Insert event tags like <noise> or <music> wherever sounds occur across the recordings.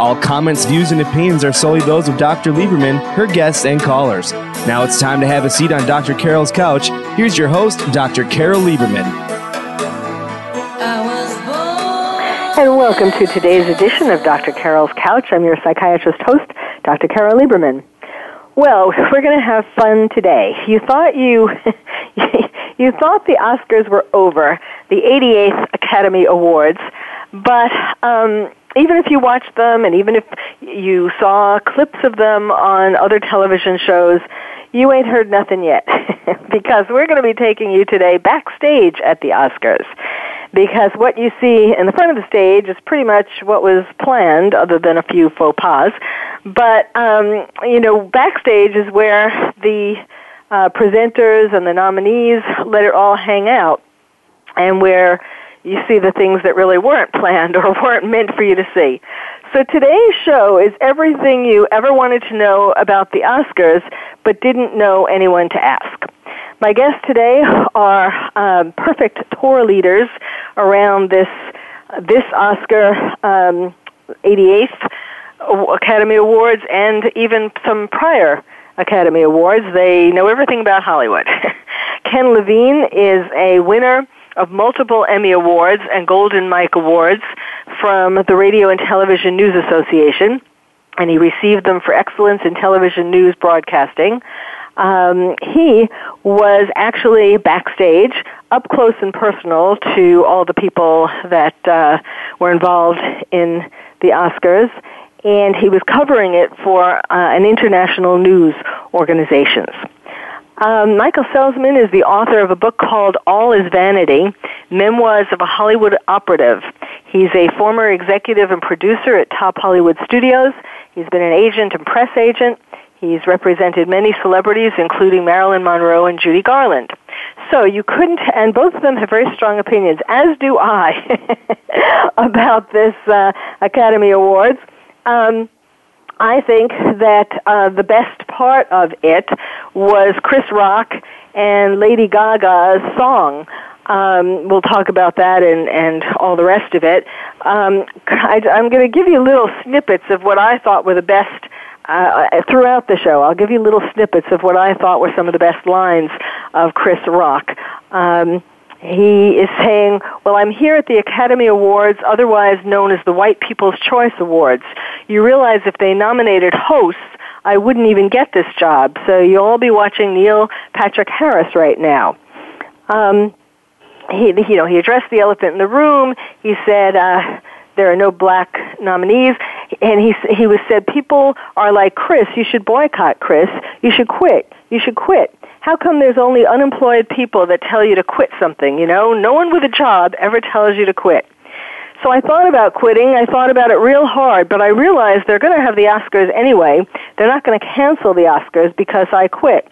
All comments, views, and opinions are solely those of Dr. Lieberman, her guests, and callers. Now it's time to have a seat on Dr. Carol's couch. Here's your host, Dr. Carol Lieberman. And welcome to today's edition of Dr. Carol's Couch. I'm your psychiatrist host, Dr. Carol Lieberman. Well, <laughs> we're going to have fun today. You thought you <laughs> you thought the Oscars were over, the 88th Academy Awards, but um, even if you watched them and even if you saw clips of them on other television shows, you ain't heard nothing yet <laughs> because we're going to be taking you today backstage at the Oscars. Because what you see in the front of the stage is pretty much what was planned, other than a few faux pas. But, um, you know, backstage is where the uh, presenters and the nominees let it all hang out and where you see the things that really weren't <laughs> planned or weren't meant for you to see. So today's show is everything you ever wanted to know about the Oscars but didn't know anyone to ask. My guests today are um, perfect tour leaders around this this Oscar um, 88th Academy Awards and even some prior Academy Awards. They know everything about Hollywood. <laughs> Ken Levine is a winner of multiple Emmy Awards and Golden Mike Awards from the Radio and Television News Association, and he received them for excellence in television news broadcasting. Um, he was actually backstage, up close and personal to all the people that uh, were involved in the Oscars, and he was covering it for uh, an international news organizations. Um, Michael Selsman is the author of a book called All is Vanity Memoirs of a Hollywood Operative. He's a former executive and producer at Top Hollywood Studios. He's been an agent and press agent. He's represented many celebrities, including Marilyn Monroe and Judy Garland. So you couldn't, and both of them have very strong opinions, as do I, <laughs> about this uh, Academy Awards. Um, I think that uh, the best part of it was Chris Rock and Lady Gaga's song. Um, we'll talk about that and, and all the rest of it. Um, I, I'm going to give you little snippets of what I thought were the best uh, throughout the show. I'll give you little snippets of what I thought were some of the best lines of Chris Rock. Um, he is saying, Well, I'm here at the Academy Awards, otherwise known as the White People's Choice Awards. You realize if they nominated hosts, I wouldn't even get this job. So you'll all be watching Neil Patrick Harris right now. Um, he, you know, he addressed the elephant in the room. He said, uh, there are no black nominees. And he, he was said, people are like Chris. You should boycott Chris. You should quit. You should quit how come there's only unemployed people that tell you to quit something, you know? No one with a job ever tells you to quit. So I thought about quitting. I thought about it real hard, but I realized they're going to have the Oscars anyway. They're not going to cancel the Oscars because I quit.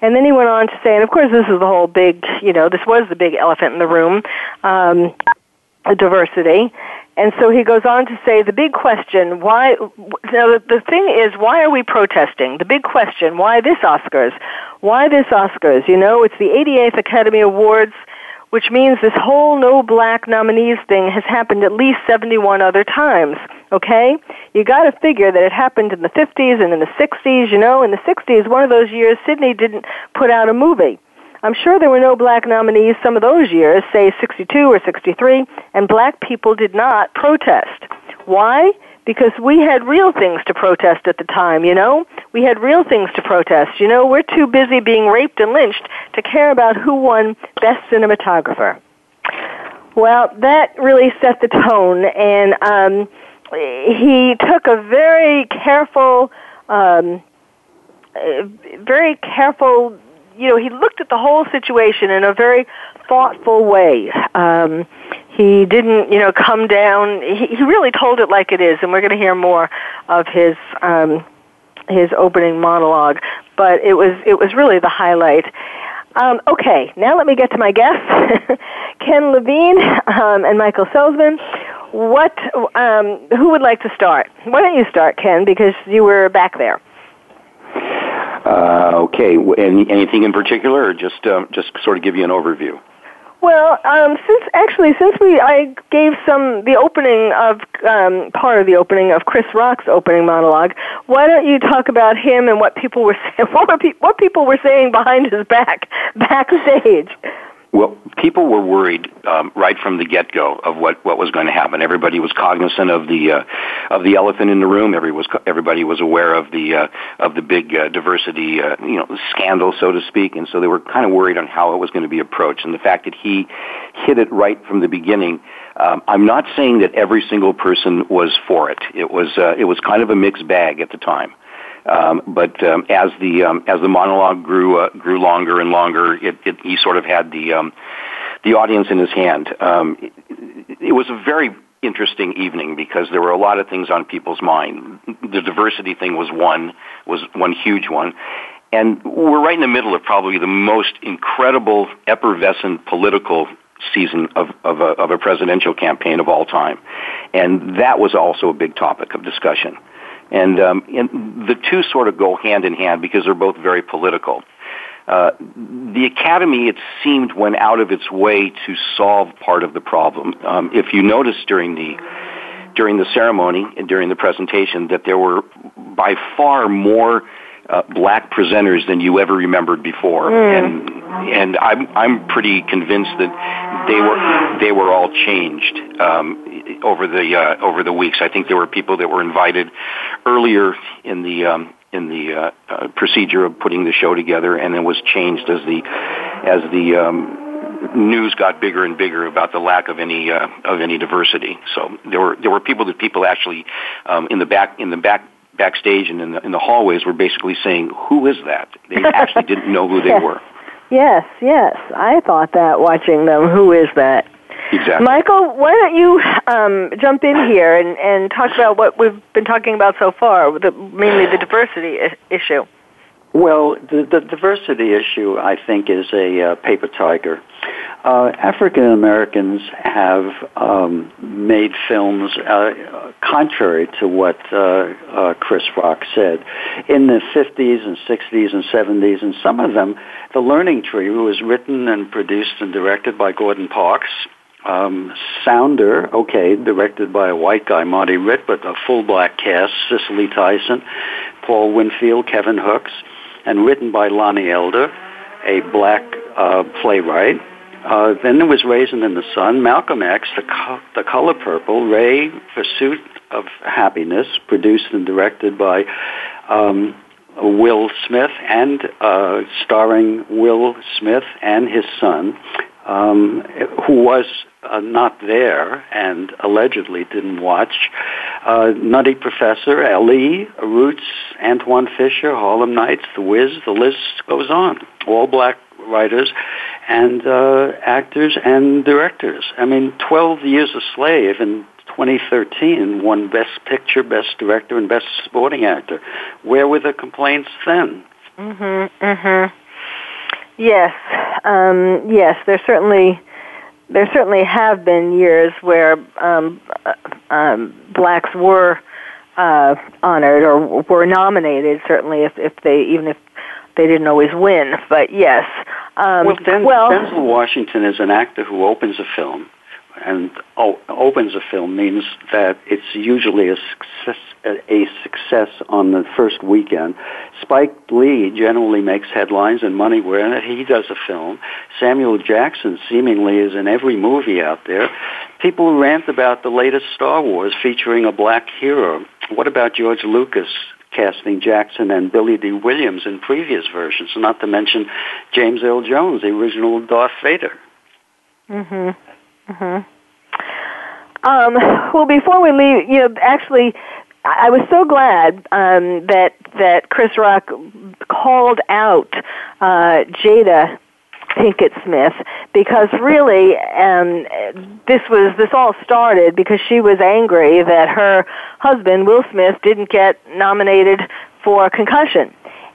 And then he went on to say, and of course this is the whole big, you know, this was the big elephant in the room, um, the diversity. And so he goes on to say the big question, why, now the the thing is, why are we protesting? The big question, why this Oscars? Why this Oscars? You know, it's the 88th Academy Awards, which means this whole no black nominees thing has happened at least 71 other times, okay? You gotta figure that it happened in the 50s and in the 60s, you know, in the 60s, one of those years, Sidney didn't put out a movie. I'm sure there were no black nominees some of those years, say 62 or 63, and black people did not protest. Why? Because we had real things to protest at the time, you know? We had real things to protest. You know, we're too busy being raped and lynched to care about who won Best Cinematographer. Well, that really set the tone, and um, he took a very careful, um, very careful. You know, he looked at the whole situation in a very thoughtful way. Um, he didn't, you know, come down. He, he really told it like it is, and we're going to hear more of his um, his opening monologue. But it was it was really the highlight. Um, okay, now let me get to my guests, <laughs> Ken Levine um, and Michael Selsman. What? Um, who would like to start? Why don't you start, Ken, because you were back there. Uh, okay. Any, anything in particular, or just um, just sort of give you an overview? Well, um, since actually, since we I gave some the opening of um, part of the opening of Chris Rock's opening monologue, why don't you talk about him and what people were <laughs> saying, what, were pe- what people were saying behind his back backstage? Well, people were worried um, right from the get-go of what, what was going to happen. Everybody was cognizant of the uh, of the elephant in the room. Every was everybody was aware of the uh, of the big uh, diversity uh, you know scandal, so to speak, and so they were kind of worried on how it was going to be approached. And the fact that he hit it right from the beginning. Um, I'm not saying that every single person was for it. It was uh, it was kind of a mixed bag at the time. Um, but um, as the um, as the monologue grew uh, grew longer and longer, it, it, he sort of had the um, the audience in his hand. Um, it, it was a very interesting evening because there were a lot of things on people's mind. The diversity thing was one was one huge one. And we're right in the middle of probably the most incredible, effervescent political season of, of, a, of a presidential campaign of all time. And that was also a big topic of discussion. And, um, and the two sort of go hand in hand because they're both very political. Uh, the academy, it seemed, went out of its way to solve part of the problem. Um, if you noticed during the during the ceremony and during the presentation, that there were by far more uh, black presenters than you ever remembered before, mm. and and I'm I'm pretty convinced that they were they were all changed um, over the uh, over the weeks. I think there were people that were invited earlier in the um, in the uh, uh, procedure of putting the show together, and it was changed as the as the um, news got bigger and bigger about the lack of any uh, of any diversity. So there were there were people that people actually um, in the back in the back backstage and in the, in the hallways were basically saying, "Who is that?" They <laughs> actually didn't know who they were. Yes, yes, I thought that watching them. Who is that? Exactly. Michael, why don't you um, jump in here and, and talk about what we've been talking about so far, the, mainly the diversity I- issue? Well, the, the diversity issue, I think, is a uh, paper tiger. Uh, African Americans have um, made films uh, contrary to what uh, uh, Chris Rock said in the 50s and 60s and 70s, and some of them, The Learning Tree was written and produced and directed by Gordon Parks. Um, Sounder, okay, directed by a white guy, Marty Ritt, but a full black cast, Cicely Tyson, Paul Winfield, Kevin Hooks and written by Lonne Elder, a black uh, playwright. Uh, then there was Raisin in the Sun, Malcolm X, The, Co- the Color Purple, Ray, Pursuit of Happiness, produced and directed by um, Will Smith and uh, starring Will Smith and his son, um, who was uh, not there and allegedly didn't watch. Uh, Nutty Professor, Ali, Roots, Antwone Fisher, Harlem Nights, The Wiz, the list goes on. All black writers and uh, actors and directors. I mean, 12 Years a Slave in 2013 won Best Picture, Best Director, and Best Supporting Actor. Where were the complaints then? Mm-hmm, mm-hmm. Yes, um, yes, there's certainly there certainly have been years where um, uh, um, blacks were uh, honored or were nominated. Certainly, if, if they even if they didn't always win, but yes. Um, well, Den- well, Denzel Washington is an actor who opens a film and oh, opens a film means that it's usually a success, a success on the first weekend. Spike Lee generally makes headlines and money where he does a film. Samuel Jackson seemingly is in every movie out there. People rant about the latest Star Wars featuring a black hero. What about George Lucas casting Jackson and Billy Dee Williams in previous versions, not to mention James Earl Jones, the original Darth Vader? Mhm. Mm-hmm. Um, well, before we leave, you know, actually, I was so glad um, that that Chris Rock called out uh, Jada Pinkett Smith because really um, this was this all started because she was angry that her husband Will Smith didn't get nominated for concussion.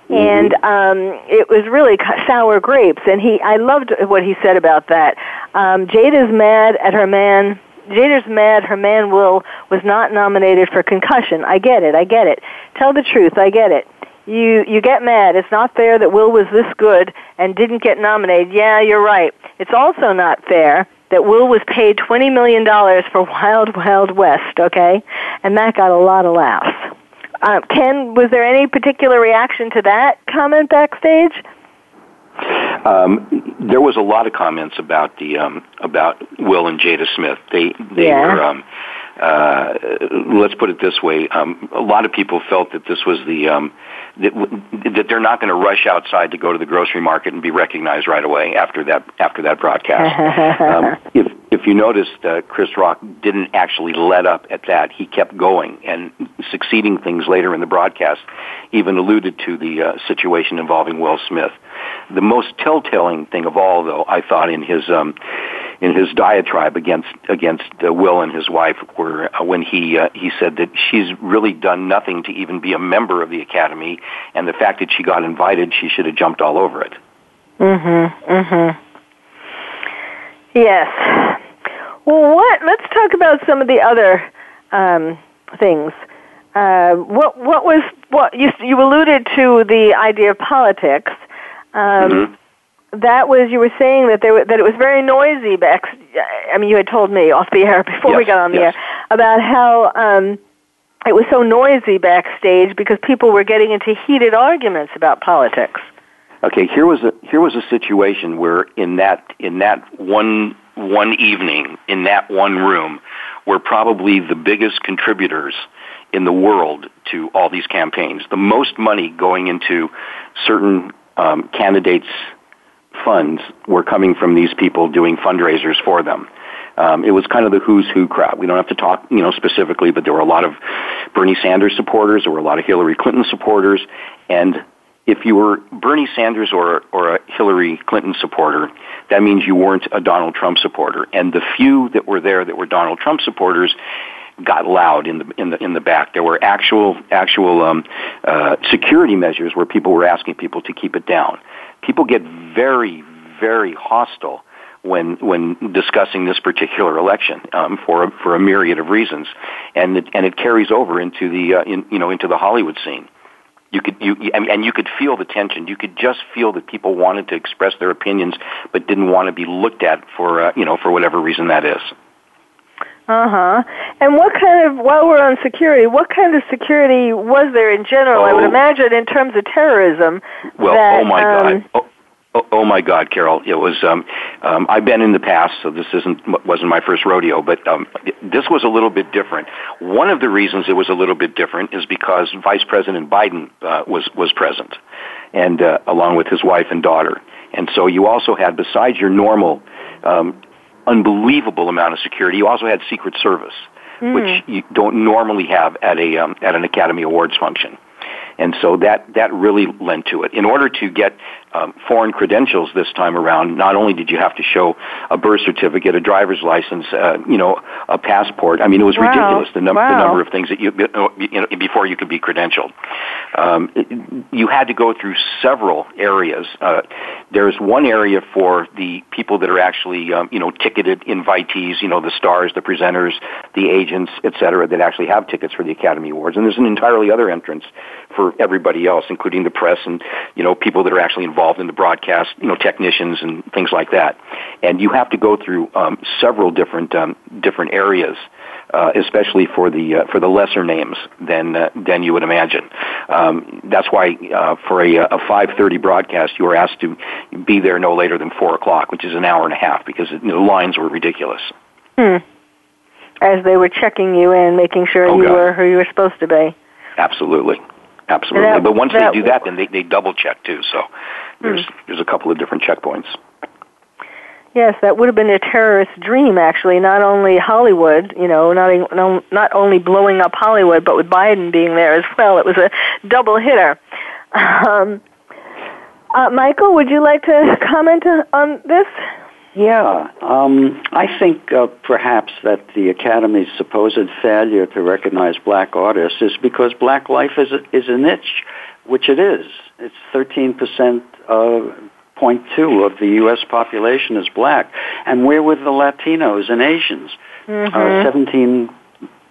Mm-hmm. And um, it was really sour grapes, and he. I loved what he said about that. Um, Jada's mad at her man Jada's mad her man Will was not nominated for concussion. I get it. I get it. Tell the truth. I get it. You you get mad. It's not fair that Will was this good and didn't get nominated. Yeah, you're right. It's also not fair that Will was paid twenty million dollars for Wild Wild West. Okay, and that got a lot of laughs. Uh, Ken, was there any particular reaction to that comment backstage? Um, there was a lot of comments about the um, about Will and Jada Smith. They they yeah. were. Um, uh, let's put it this way: um, a lot of people felt that this was the um, that, that they're not going to rush outside to go to the grocery market and be recognized right away after that after that broadcast. <laughs> um, if if you noticed, uh, Chris Rock didn't actually let up at that. He kept going, and succeeding things later in the broadcast even alluded to the uh, situation involving Will Smith. The most telltale thing of all, though, I thought in his um, in his diatribe against against uh, Will and his wife, were uh, when he uh, he said that she's really done nothing to even be a member of the Academy, and the fact that she got invited, she should have jumped all over it. Mm-hmm. Mm-hmm. Yes. Well, what? Let's talk about some of the other um, things. Uh, what? What was? What you you alluded to the idea of politics. Um, mm-hmm. That was you were saying that there that it was very noisy back. I mean, you had told me off the air <laughs> before yes, we got on the yes. air about how um, it was so noisy backstage because people were getting into heated arguments about politics. Okay, here was a here was a situation where in that in that one one evening in that one room were probably the biggest contributors in the world to all these campaigns. The most money going into certain um, candidates' funds were coming from these people doing fundraisers for them. Um, it was kind of the who's who crowd. We don't have to talk, you know, specifically, but there were a lot of Bernie Sanders supporters, there were a lot of Hillary Clinton supporters, and if you were Bernie Sanders or or a Hillary Clinton supporter, that means you weren't a Donald Trump supporter. And the few that were there that were Donald Trump supporters got loud in the in the in the back. There were actual actual um, uh, security measures where people were asking people to keep it down. People get very very hostile when when discussing this particular election um, for a, for a myriad of reasons, and it, and it carries over into the uh, in, you know into the Hollywood scene. You could you and you could feel the tension. You could just feel that people wanted to express their opinions, but didn't want to be looked at for uh, you know for whatever reason that is. Uh huh. And what kind of, while we're on security, what kind of security was there in general? Oh. I would imagine in terms of terrorism. Well, that, oh my um, God. Oh, oh, oh my God, Carol! It was. Um, um, I've been in the past, so this isn't wasn't my first rodeo, but um, this was a little bit different. One of the reasons it was a little bit different is because Vice President Biden uh, was was present, and uh, along with his wife and daughter, and so you also had, besides your normal. Um, unbelievable amount of security. You also had Secret Service, Hmm. which you don't normally have at a um, at an Academy Awards function. And so that, that really lent to it. In order to get foreign credentials this time around, not only did you have to show a birth certificate, a driver's license, uh, you know, a passport. I mean, it was Wow. ridiculous the, num- Wow. the number of things that you, you know, before you could be credentialed. Um, it- you had to go through several areas. Uh, there's one area for the people that are actually, um, you know, ticketed invitees, you know, the stars, the presenters, the agents, et cetera, that actually have tickets for the Academy Awards. And there's an entirely other entrance for everybody else, including the press and, you know, people that are actually involved in the broadcast, you know, technicians and things like that. And you have to go through um, several different um, different areas. Uh, especially for the uh, for the lesser names than uh, than you would imagine. Um, that's why uh, for a, a 5:30 broadcast, you were asked to be there no later than four o'clock, which is an hour and a half, because you know, the lines were ridiculous. Hmm. As they were checking you in, making sure Oh, you God. were who you were supposed to be. Absolutely, absolutely. That- but once that- they do that, then they, they double check too. So there's there's a couple of different checkpoints. Yes, that would have been a terrorist dream, actually. Not only Hollywood, you know, not not only blowing up Hollywood, but with Biden being there as well. It was a double hitter. <laughs> Um, uh, Michael, would you like to comment on this? Yeah, um, I think uh, perhaps that the Academy's supposed failure to recognize black artists is because black life is a, is a niche, which it is. It's 13 percent, uh, point two of the U.S. population is black, and we're with the Latinos and Asians. Uh, mm-hmm. Uh, 17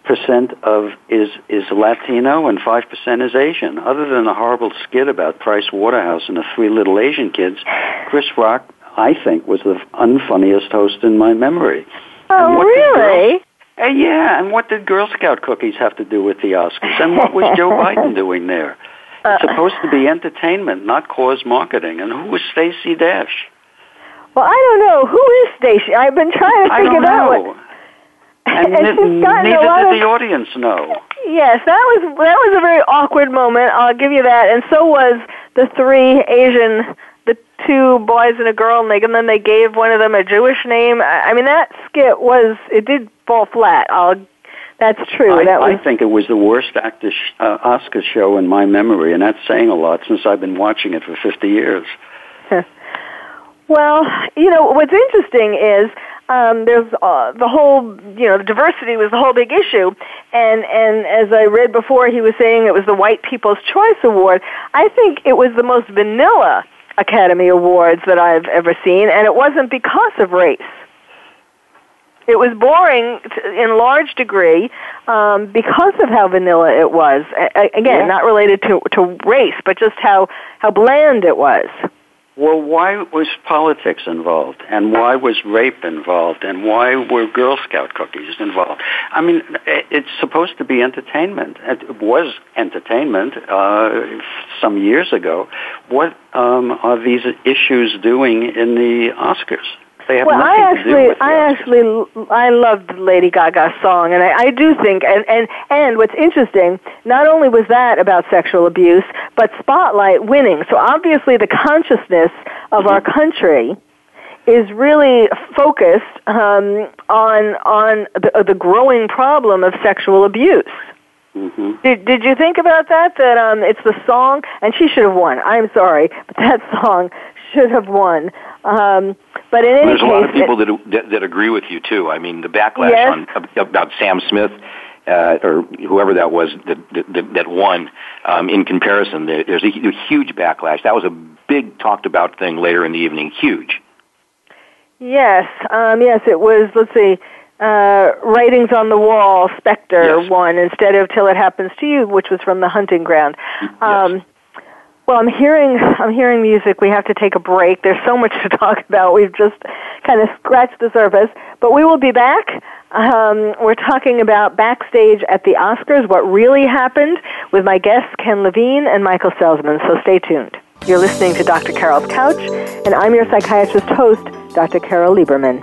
percent of is is Latino and five percent is Asian. Other than a horrible skit about Price Waterhouse and the three little Asian kids, Chris Rock I think, was the unfunniest host in my memory. Oh, really? Uh, yeah, and what did Girl Scout cookies have to do with the Oscars? And what was Joe <laughs> Biden doing there? It's uh, supposed to be entertainment, not cause marketing. And who was Stacey Dash? Well, I don't know. Who is Stacey. I've been trying to figure that out. And, <laughs> and n- neither did the audience know. Yes, that was that was a very awkward moment. I'll give you that. And so was the three Asian the two boys and a girl, and, they, and then they gave one of them a Jewish name. I mean, that skit was it did fall flat. I'll, that's true. I, that was, I think it was the worst actor sh- uh, Oscar show in my memory, and that's saying a lot since I've been watching it for 50 years. <laughs> well, you know what's interesting is um, there's uh, the whole, you know, the diversity was the whole big issue, and and as I read before, he was saying it was the White People's Choice Award. I think it was the most vanilla Academy Awards that I've ever seen, and it wasn't because of race. It was boring in large degree um, because of how vanilla it was. again, yeah. not related to, to race, but just how, how bland it was. Well, why was politics involved? And why was rape involved? And why were Girl Scout cookies involved? I mean, it's supposed to be entertainment. It was entertainment uh, some years ago. What um, are these issues doing in the Oscars? They have well, I actually, I actually, I loved Lady Gaga's song, and I, I do think, and, and and what's interesting, not only was that about sexual abuse, but Spotlight winning. So obviously, the consciousness of our country is really focused um, on on the, the growing problem of sexual abuse. Mm-hmm. Did Did you think about that? That um, it's the song, and she should have won. I'm sorry, but that <laughs> song should have won. Um, but in any there's case, a lot of people that, that that agree with you too. I mean, the backlash yes. on about Sam Smith. Uh, or whoever that was that that, that won. Um, in comparison, there's a, a huge backlash. That was a big talked about thing later in the evening. Huge. Yes, um, yes, it was. Let's see, uh, writings on the wall. Spectre yes. won instead of Till It Happens to You, which was from The Hunting Ground. Um, yes. Well, I'm hearing I'm hearing music. We have to take a break. There's so much to <laughs> talk about. We've just kind of scratched the surface, but we will be back. Um, we're talking about backstage at the Oscars, what really happened, with my guests Ken Levine and Michael Selsman. So stay tuned. You're listening to Dr. Carol's Couch, and I'm your psychiatrist host, Dr. Carol Lieberman.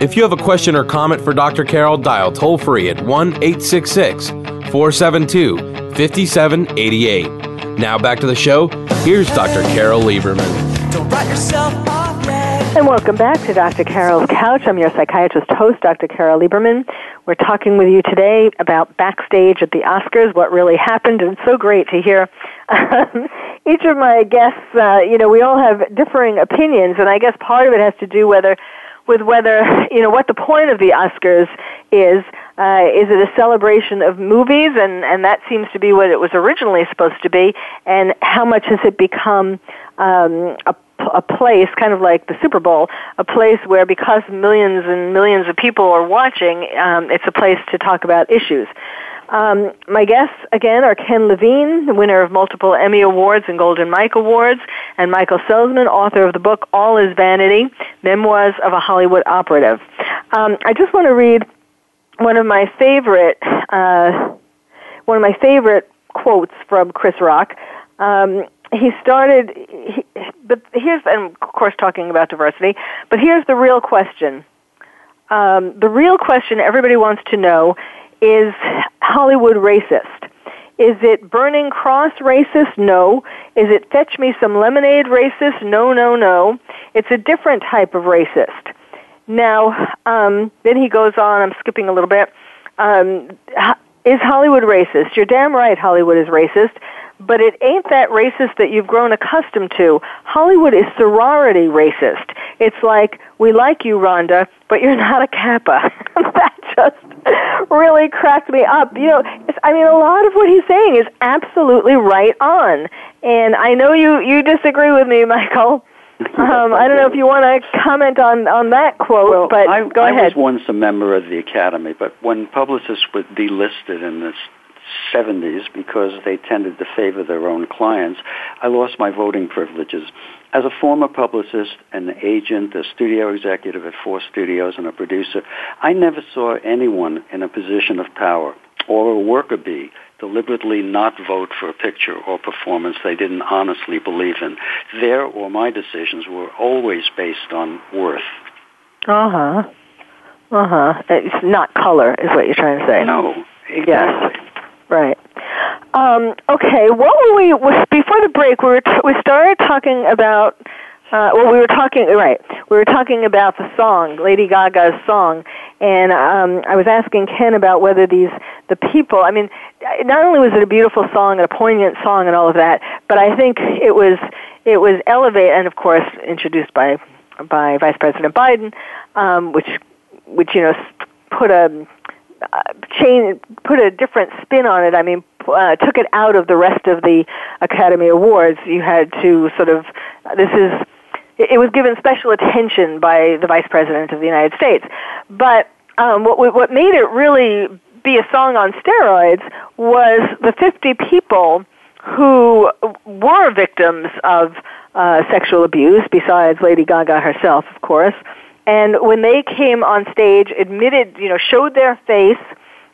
If you have a question or comment for Dr. Carol, dial toll free at 1 866 472 5788. Now back to the show. Here's Dr. Carol Lieberman. And welcome back to Dr. Carol's Couch. I'm your psychiatrist host, Dr. Carol Lieberman. We're talking with you today about backstage at the Oscars, what really happened, and it's so great to hear um, each of my guests. Uh, you know, we all have differing opinions, and I guess part of it has to do whether with whether <laughs> you know what the point of the Oscars is. Uh, is it a celebration of movies, and and that seems to be what it was originally supposed to be, and how much has it become um, a a place, kind of like the Super Bowl, a place where because millions and millions of people are watching, um, it's a place to talk about issues. Um, my guests again are Ken Levine, the winner of multiple Emmy Awards and Golden Mike Awards, and Michael Selsman, author of the book All Is Vanity: Memoirs of a Hollywood Operative. Um, I just want to read one of my favorite uh, one of my favorite quotes from Chris Rock. Um, he started, he, but here's, and of course talking about diversity, but here's the real question. Um, the real question everybody wants to know is Hollywood racist? Is it Burning Cross racist? No. Is it Fetch Me Some Lemonade racist? No, no, no. It's a different type of racist. Now, um, then he goes on, I'm skipping a little bit. Um, is Hollywood racist? You're damn right Hollywood is racist, but it ain't that racist that you've grown accustomed to. Hollywood is sorority racist. It's like, we like you, Rhonda, but you're not a Kappa. <laughs> that just really cracked me up. You know, I mean, a lot of what he's saying is absolutely right on. And I know you, you disagree with me, Michael. <laughs> Um, I don't know if you want to comment on, on that quote, well, but I, go I ahead. I was once a member of the Academy, but when publicists were delisted in the 70s because they tended to favor their own clients, I lost my voting privileges. As a former publicist, an agent, a studio executive at four studios, and a producer, I never saw anyone in a position of power or a worker bee deliberately not vote for a picture or performance they didn't honestly believe in. Their or my decisions were always based on worth. Uh huh. Uh huh. It's not color, is what you're trying to say. No. Exactly. Yes. Right. Um, okay. What were we before the break? We were t- we started talking about uh, well, we were talking right. We were talking about the song, Lady Gaga's song, and um, I was asking Ken about whether these the people. I mean, not only was it a beautiful song and a poignant song and all of that, but I think it was it was elevated and of course introduced by by Vice President Biden, um, which which you know put a change put a different spin on it. I mean, uh, took it out of the rest of the Academy Awards. You had to sort of this is it was given special attention by the Vice President of the United States. But um, what, what made it really be a song on steroids was the 50 people who were victims of uh, sexual abuse, besides Lady Gaga herself, of course. And when they came on stage, admitted, you know, showed their face,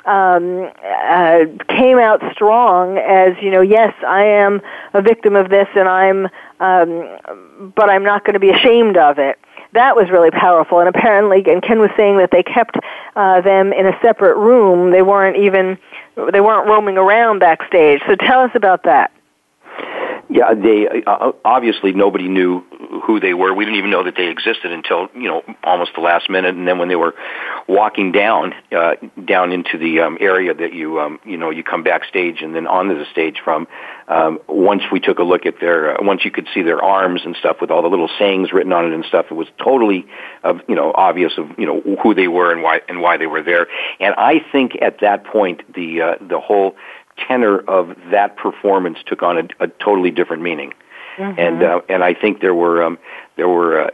um, uh, came out strong as you know, yes, I am a victim of this, and I'm, um, but I'm not going to be ashamed of it. That was really powerful, and apparently, and Ken was saying that they kept uh, them in a separate room. They weren't even, they weren't roaming around backstage. So tell us about that. Yeah, they uh, obviously nobody knew who they were. We didn't even know that they existed until you know almost the last minute. And then when they were walking down uh, down into the um, area that you um, you know you come backstage and then onto the stage from, um, once we took a look at their uh, once you could see their arms and stuff with all the little sayings written on it and stuff, it was totally uh, you know obvious of you know who they were and why and why they were there. And I think at that point the uh, the whole tenor of that performance took on a, a totally different meaning. Mm-hmm. And uh, and I think there were um, there were uh,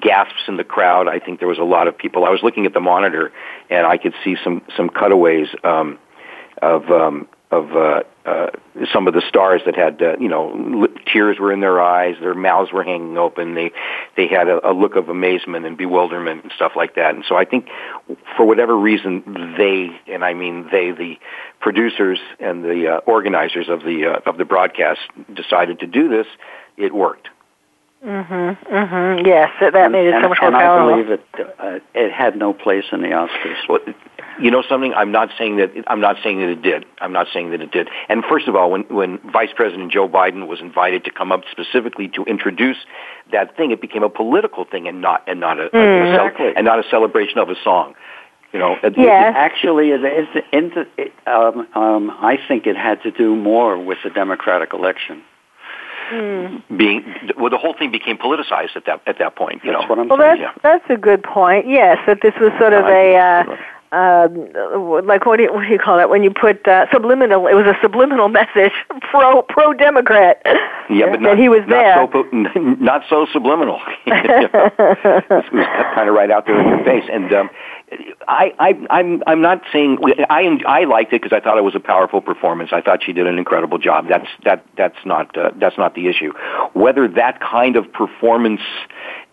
gasps in the crowd. I think there was a lot of people. I was looking at the monitor, and I could see some some cutaways um, of um, of uh, uh, some of the stars that had uh, you know tears were in their eyes, their mouths were hanging open. They they had a, a look of amazement and bewilderment and stuff like that. And so I think for whatever reason they and I mean they the producers and the uh, organizers of the uh, of the broadcast decided to do this. It worked. Mhm. Mhm. Yes, that, that made it and, so much and more I believe it. Uh, it had no place in the Oscars. Well, you know something? I'm not saying that. I'm not saying that it did. I'm not saying that it did. And first of all, when when Vice President Joe Biden was invited to come up specifically to introduce that thing, it became a political thing and not and not a, a- a cel- Exactly. and not a celebration of a song. You know, it- Yes. Actually, it, it, in it, um, um, I think it had to do more with the Democratic election. Being well, the whole thing became politicized at that at that point. You That's know, what I'm Well, saying. that's that's a good point. Yes, that this was sort of a uh, um, like what do you, what do you call that when you put uh, subliminal? It was a subliminal <laughs> message pro pro Democrat. yeah, but not, he was not there. So, <laughs> not so subliminal. <laughs> It was kind of right out there in your face. And um, I, I, I'm, I'm not saying I, I liked it because I thought it was a powerful performance. I thought she did an incredible job. That's that, that's not, uh, that's not the issue. Whether that kind of performance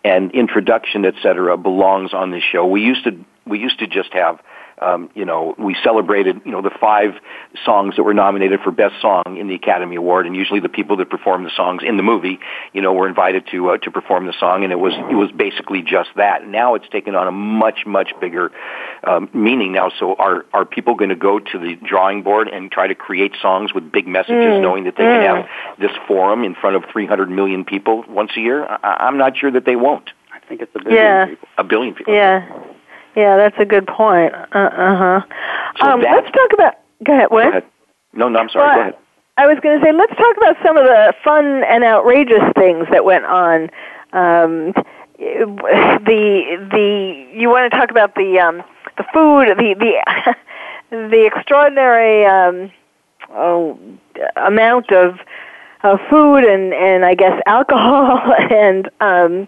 and introduction, et cetera, belongs on this show. We used to, we used to just have. Um, you know, we celebrated, you know, the five songs that were nominated for Best Song in the Academy Award, and usually the people that performed the songs in the movie, you know, were invited to uh, to perform the song, and it was it was basically just that. Now it's taken on a much much bigger um, meaning now. So are are people going to go to the drawing board and try to create songs with big messages, knowing that they can have this forum in front of 300 million people once a year? I, I'm not sure that they won't. I think it's a billion Yeah. people. A billion people. Yeah, yeah, that's a good point. Uh huh. So um, let's talk about. Go ahead. What? Go ahead. No, no, I'm sorry. Well, Go ahead. I was going to say, let's talk about some of the fun and outrageous things that went on. Um, the the you want to talk about the um, the food, the the <laughs> the extraordinary um, oh, amount of of food and and I guess alcohol <laughs> and um,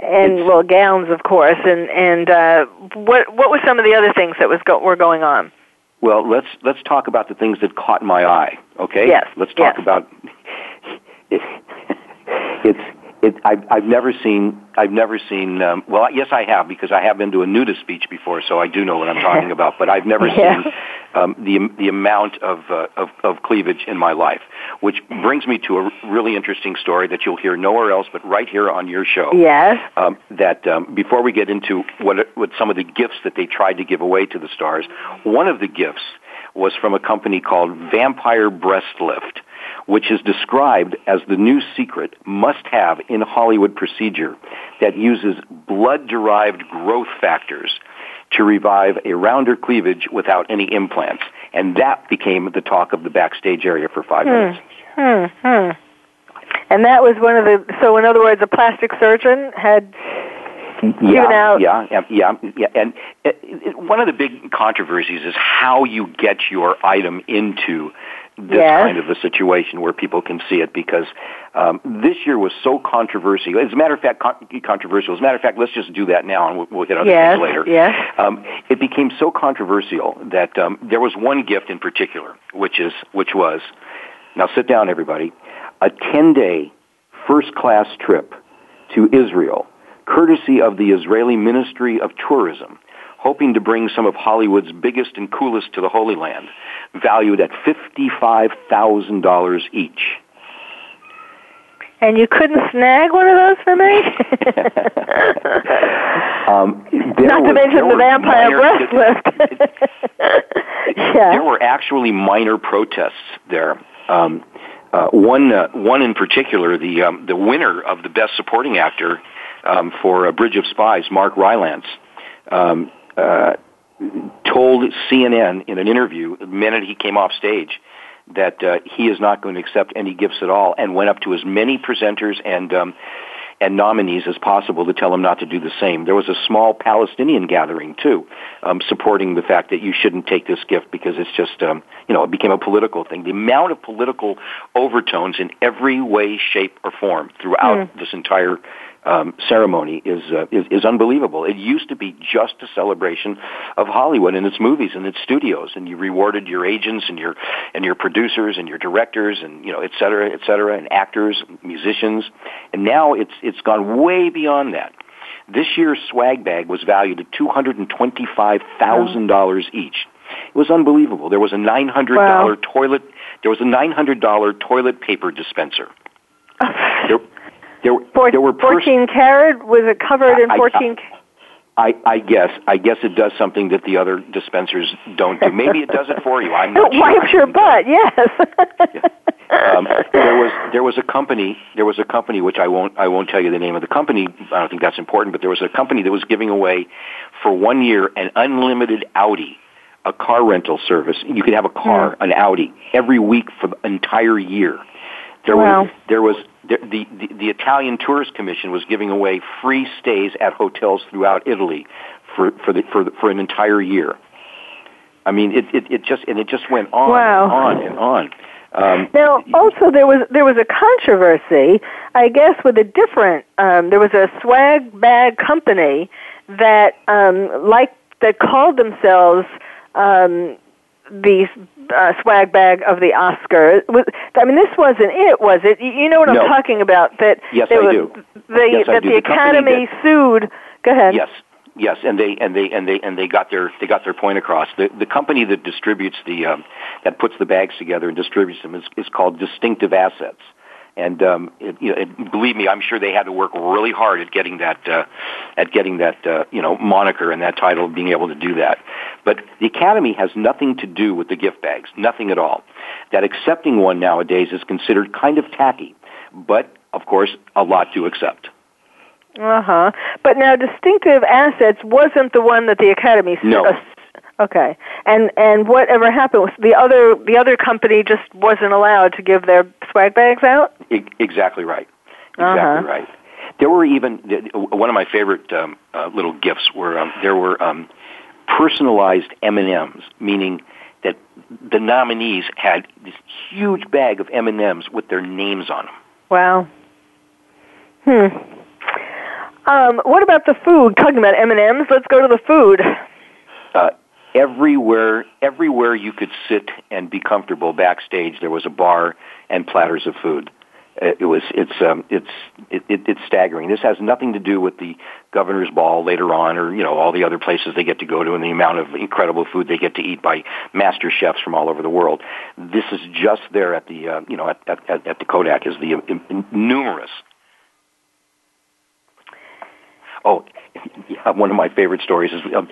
and well gowns of course and and uh, what what were some of the other things that was go- were going on? Well, let's let's talk about the things that caught my eye. Okay. Yes, Let's talk yes. about. It, <laughs> it's it. I've I've never seen. I've never seen. Um, well, yes, I have because I have been to a nudist beach before, so I do know what I'm talking <laughs> about. But I've never Yeah. seen um, the the amount of, uh, of of cleavage in my life, which brings me to a really interesting story that you'll hear nowhere else but right here on your show Yes. um, that um, before we get into what, what some of the gifts that they tried to give away to the stars, one of the gifts was from a company called Vampire Breast Lift, which is described as the new secret must-have in Hollywood procedure that uses blood-derived growth factors to revive a rounder cleavage without any implants. And that became the talk of the backstage area for five minutes. Hmm. Hmm. And that was one of the. So, in other words, a plastic surgeon had. Yeah, yeah, yeah, yeah. And it, it, one of the big controversies is how you get your item into this Yes. kind of a situation where people can see it because um, this year was so controversial. As a matter of fact, con- controversial. As a matter of fact, let's just do that now and we'll, we'll hit other Yes, things later. yes. Um, it became so controversial that um, there was one gift in particular, which is which was now sit down, everybody, a ten day first class trip to Israel, courtesy of the Israeli Ministry of Tourism, hoping to bring some of Hollywood's biggest and coolest to the Holy Land, valued at $55,000 each. And you couldn't snag one of those for me? <laughs> Um, Not to mention the vampire minor- breast lift. <laughs> yeah. There were actually minor protests there. Um, uh, one, uh, one in particular, the um, the winner of the Best Supporting Actor um, for uh, Bridge of Spies, Mark Rylance, um, uh, told CNN in an interview the minute he came off stage that uh, he is not going to accept any gifts at all, and went up to as many presenters and um, and nominees as possible to tell him not to do the same. There was a small Palestinian gathering too, um, supporting the fact that you shouldn't take this gift because it's just, um, you know, it became a political thing. The amount of political overtones in every way, shape, or form throughout this entire um, ceremony is, uh, is is unbelievable. It used to be just a celebration of Hollywood and its movies and its studios, and you rewarded your agents and your and your producers and your directors and you know et cetera, et cetera, and actors, musicians, and now it's it's gone way beyond that. This year's swag bag was valued at two hundred and twenty-five thousand dollars each. It was unbelievable. There was a nine hundred dollar toilet. There was a nine hundred dollar toilet paper dispenser. <laughs> There, Four, there were pers- 14 karat? Was it covered in I- I- 14 I, I guess. I guess it does something that the other dispensers don't do. Maybe it does it for you. I'm <laughs> not It sure. wipes your butt, yes. um, there was there was a company there was a company which I won't I won't tell you the name of the company I don't think that's important but there was a company that was giving away for one year an unlimited Audi a car rental service you could have a car Hmm. an Audi every week for the entire year there Wow. was there was the, the the Italian Tourist Commission was giving away free stays at hotels throughout Italy for for the for the, for an entire year I mean it it, it just and it just went on Wow. and on and on um, Now, also there was there was a controversy, I guess, with a different. Um, there was a swag bag company that um, like that called themselves um, the uh, swag bag of the Oscars. Was- I mean, this wasn't it, was it? You- know what No. I'm talking about? That Yes, I was, do. The, Yes, I that do. the, The Academy sued. Go ahead. Yes, yes, and they and they and they and they got their they got their point across. The the company that distributes the um, that puts the bags together and distributes them is, is called Distinctive Assets. And um, it, you know, it, believe me, I'm sure they had to work really hard at getting that uh, at getting that uh, you know moniker and that title, being able to do that. But the Academy has nothing to do with the gift bags, nothing at all. That accepting one nowadays is considered kind of tacky, but of course, a lot to accept. Uh huh. But now, distinctive assets wasn't the one that the Academy. No. Okay. And and whatever happened was the other the other company just wasn't allowed to give their swag bags out. E- Exactly right. Exactly Uh-huh. right. There were even one of my favorite um, uh, little gifts were um, there were um, personalized M and M's, meaning that the nominees had this huge bag of M and M's with their names on them. Wow. Hmm. Um, what about the food? Talking about M and M's, let's go to the food. Uh, everywhere, everywhere you could sit and be comfortable backstage, there was a bar and platters of food. Uh, It was, it's, um, it's, it, it, it's staggering. This has nothing to do with the governor's ball later on, or you know, all the other places they get to go to, and the amount of incredible food they get to eat by master chefs from all over the world. This is just there at the, uh, you know, at, at, at the Kodak is the uh, numerous Oh, one of my favorite stories is, um,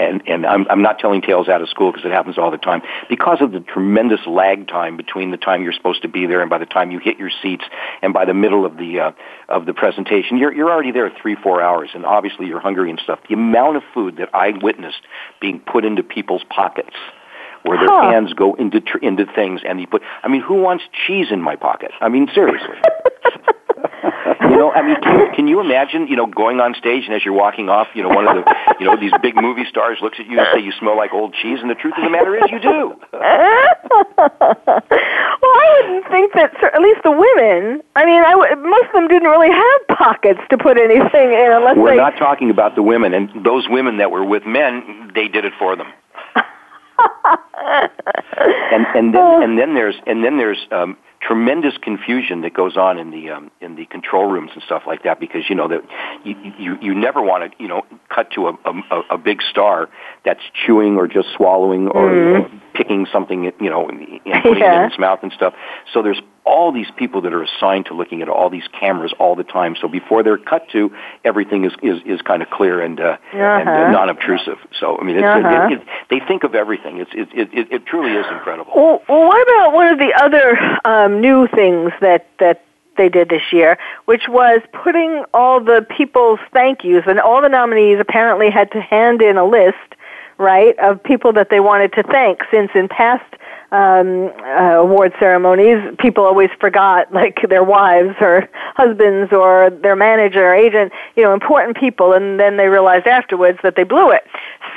and and I'm I'm not telling tales out of school because it happens all the time. Because of the tremendous lag time between the time you're supposed to be there and by the time you hit your seats, and by the middle of the uh, of the presentation, you're you're already there three four hours, and obviously you're hungry and stuff. The amount of food that I witnessed being put into people's pockets. Where their Huh. hands go into tr- into things, and you put. I mean, who wants cheese in my pocket? I mean, seriously. <laughs> <laughs> you know, I mean, can, can you imagine, you know, going on stage and as you're walking off, you know, one of the, you know, these big movie stars looks at you and say you smell like old cheese, and the truth of the matter is you do. <laughs> well, I wouldn't think that. cer- At least the women. I mean, I w- most of them didn't really have pockets to put anything in, unless We're they. not talking about the women, and those women that were with men, they did it for them. <laughs> and and then and then there's and then there's um, tremendous confusion that goes on in the um, in the control rooms and stuff like that because you know that you you, you never want to you know cut to a, a a big star that's chewing or just swallowing or know, picking something you know and putting it Mm-hmm. In its mouth and stuff. So there's all these people that are assigned to looking at all these cameras all the time. So before they're cut to, everything is is, is kind of clear and uh, and uh, Uh-huh. non-obtrusive. So I mean, it's, Uh-huh. it, it, they think of everything. It's it, it it it truly is incredible. Well, well, what about one of the other um, new things that that they did this year, which was putting all the people's thank yous, and all the nominees apparently had to hand in a list, right, of people that they wanted to thank. Since in past um, uh, award ceremonies, people always forgot, <laughs> like their wives or husbands or their manager or agent, you know, important people, and then they realized afterwards that they blew it.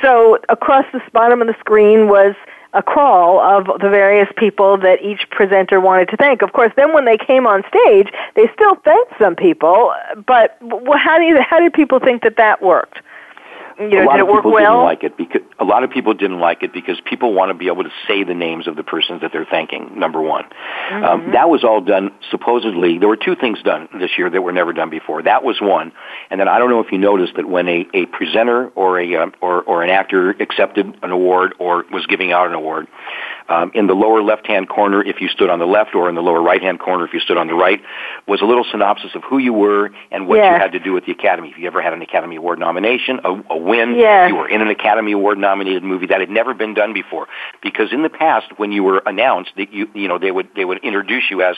So across the bottom of the screen was a crawl of the various people that each presenter wanted to thank. Of course, then when they came on stage, they still thanked some people, but how do you, how did people think that that worked? You know, a lot did it of work people well? didn't like it because a lot of people didn't like it because people want to be able to say the names of the persons that they're thanking. Number one, Mm-hmm. um, that was all done supposedly. There were two things done this year that were never done before. That was one, and then I don't know if you noticed that when a, a presenter or a um, or or an actor accepted an award or was giving out an award, um, in the lower left-hand corner if you stood on the left, or in the lower right-hand corner if you stood on the right, was a little synopsis of who you were and what Yes. you had to do with the Academy. If you ever had an Academy Award nomination, a, a win, Yes. you were in an Academy Award nominated movie. That had never been done before. Because in the past, when you were announced, that you you know they would they would introduce you as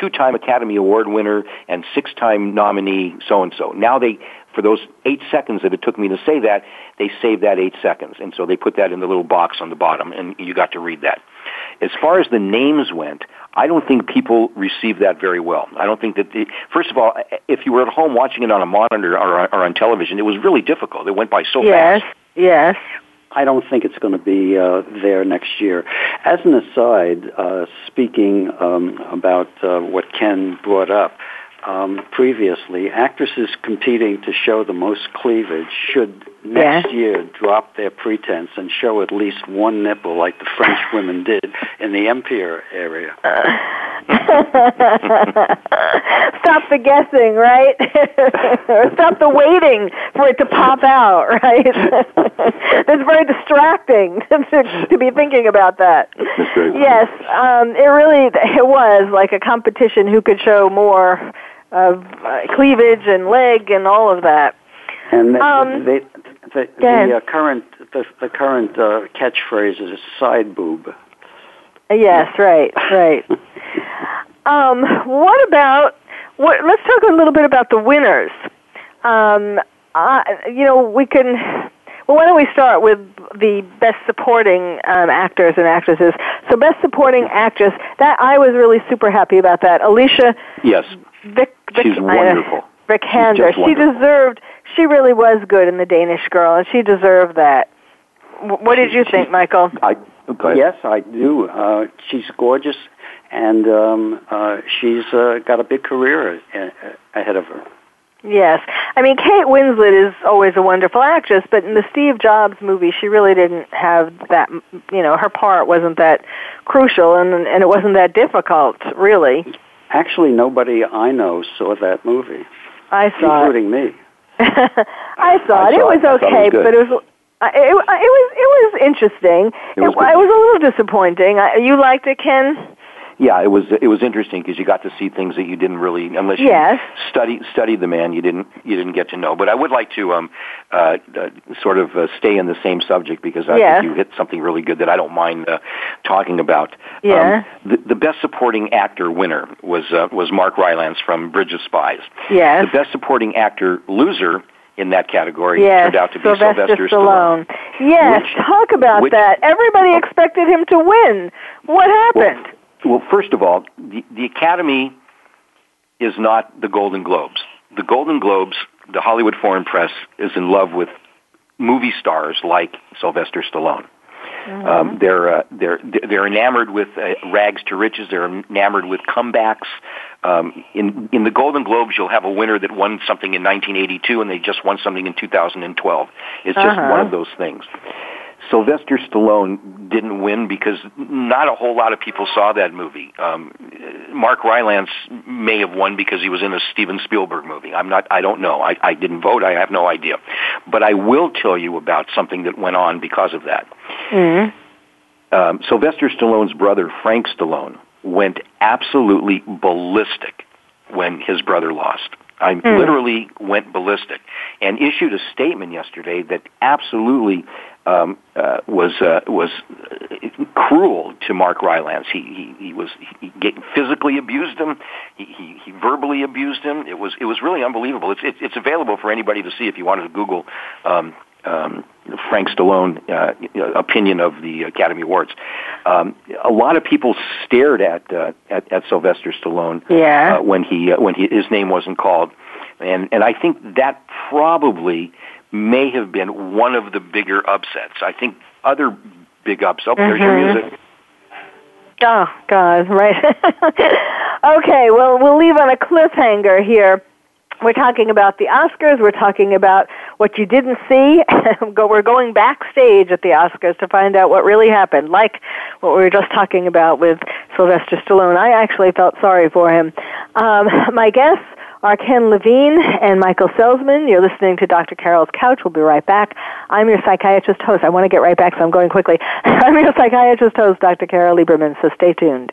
two-time Academy Award winner and six-time nominee so and so. Now they for those eight seconds that it took me to say that, they saved that eight seconds, and so they put that in the little box on the bottom, and you got to read that. As far as the names went, I don't think people received that very well. I don't think that, the, first of all, if you were at home watching it on a monitor or, or on television, it was really difficult. It went by so yes, fast. yes. Yes. I don't think it's going to be uh, there next year. As an aside, uh, speaking um, about uh, what Ken brought up um, previously, actresses competing to show the most cleavage should next year drop their pretense and show at least one nipple like the French <laughs> women did in the Empire area. <laughs> stop the guessing, right? or <laughs> stop the waiting for it to pop out, right? It's very distracting to, to be thinking about that. That's very funny. Yes, um, it really it was like a competition who could show more of uh, cleavage and leg and all of that. And the, Um, the, the, the uh, current the, the current uh, catchphrase is side boob. Yes, right, right. <laughs> um, what about what? Let's talk a little bit about the winners. Um, uh, you know, we can. Well, why don't we start with the best supporting um, actors and actresses? So, best supporting actress. That I was really super happy about that. Alicia Yes. Vic. Vic She's wonderful. Uh, Vikander. just She deserved. She really was good in the Danish Girl, and she deserved that. What did you think, Michael? I, go. Yes, I do. Uh, she's gorgeous, and um, uh, she's uh, got a big career a- a- ahead of her. Yes. I mean, Kate Winslet is always a wonderful actress, but in the Steve Jobs movie, she really didn't have that, you know, her part wasn't that crucial and, and it wasn't that difficult, really. Actually, nobody I know saw that movie, I saw it. including me. <laughs> I saw I it. It was it. Thought it was okay, but it was. Uh, it, it was it was interesting. It was it, it was a little disappointing. I, you liked it, Ken? Yeah, it was it was interesting because you got to see things that you didn't really unless you Yes. study studied the man you didn't you didn't get to know. But I would like to um uh, uh sort of uh, stay in the same subject because I Yes. think you hit something really good that I don't mind uh, talking about. Yeah. Um, the, the best supporting actor winner was uh, was Mark Rylance from Bridge of Spies. Yes. The best supporting actor loser in that category Yes, turned out to be Sylvester, Sylvester Stallone. Yes, Which- talk about which- that. Everybody expected him to win. What happened? Well, first of all, the, the Academy is not the Golden Globes. The Golden Globes, the Hollywood Foreign Press, is in love with movie stars like Sylvester Stallone. Um, they're uh, they're they're enamored with uh, rags to riches. They're enamored with comebacks. Um, in in the Golden Globes, you'll have a winner that won something in 1982, and they just won something in 2012. It's just Uh-huh. one of those things. Sylvester Stallone didn't win because not a whole lot of people saw that movie. Um, Mark Rylance may have won because he was in a Steven Spielberg movie. I'm not. I don't know. I, I didn't vote. I have no idea. But I will tell you about something that went on because of that. Um, Sylvester Stallone's brother Frank Stallone went absolutely ballistic when his brother lost. I literally went ballistic and issued a statement yesterday that absolutely um, uh, was uh, was uh, cruel to Mark Rylance. He he, he was he physically abused him. He, he he verbally abused him. It was it was really unbelievable. It's it's, it's available for anybody to see if you wanted to Google. Um, um, Frank Stallone uh, opinion of the Academy Awards. Um, a lot of people stared at uh, at, at Sylvester Stallone Yeah. uh, when he uh, when he, his name wasn't called, and and I think that probably may have been one of the bigger upsets. I think other big ups. Oh, there's your Mhm. music. Oh, God, right. <laughs> okay, well, we'll leave on a cliffhanger here. We're talking about the Oscars. We're talking about what you didn't see. <laughs> We're going backstage at the Oscars to find out what really happened, like what we were just talking about with Sylvester Stallone. I actually felt sorry for him. Um, <laughs> my guests are Ken Levine and Michael Selsman. You're listening to Dr. Carol's Couch. We'll be right back. I'm your psychiatrist host. I want to get right back, so I'm going quickly. <laughs> I'm your psychiatrist host, Dr. Carol Lieberman, so stay tuned.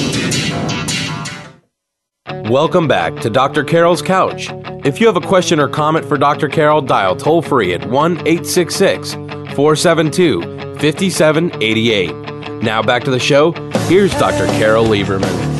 Welcome back to Dr. Carol's Couch. If you have a question or comment for Dr. Carol, dial toll free at 1 866 472 5788. Now back to the show. Here's Dr. Carol Lieberman.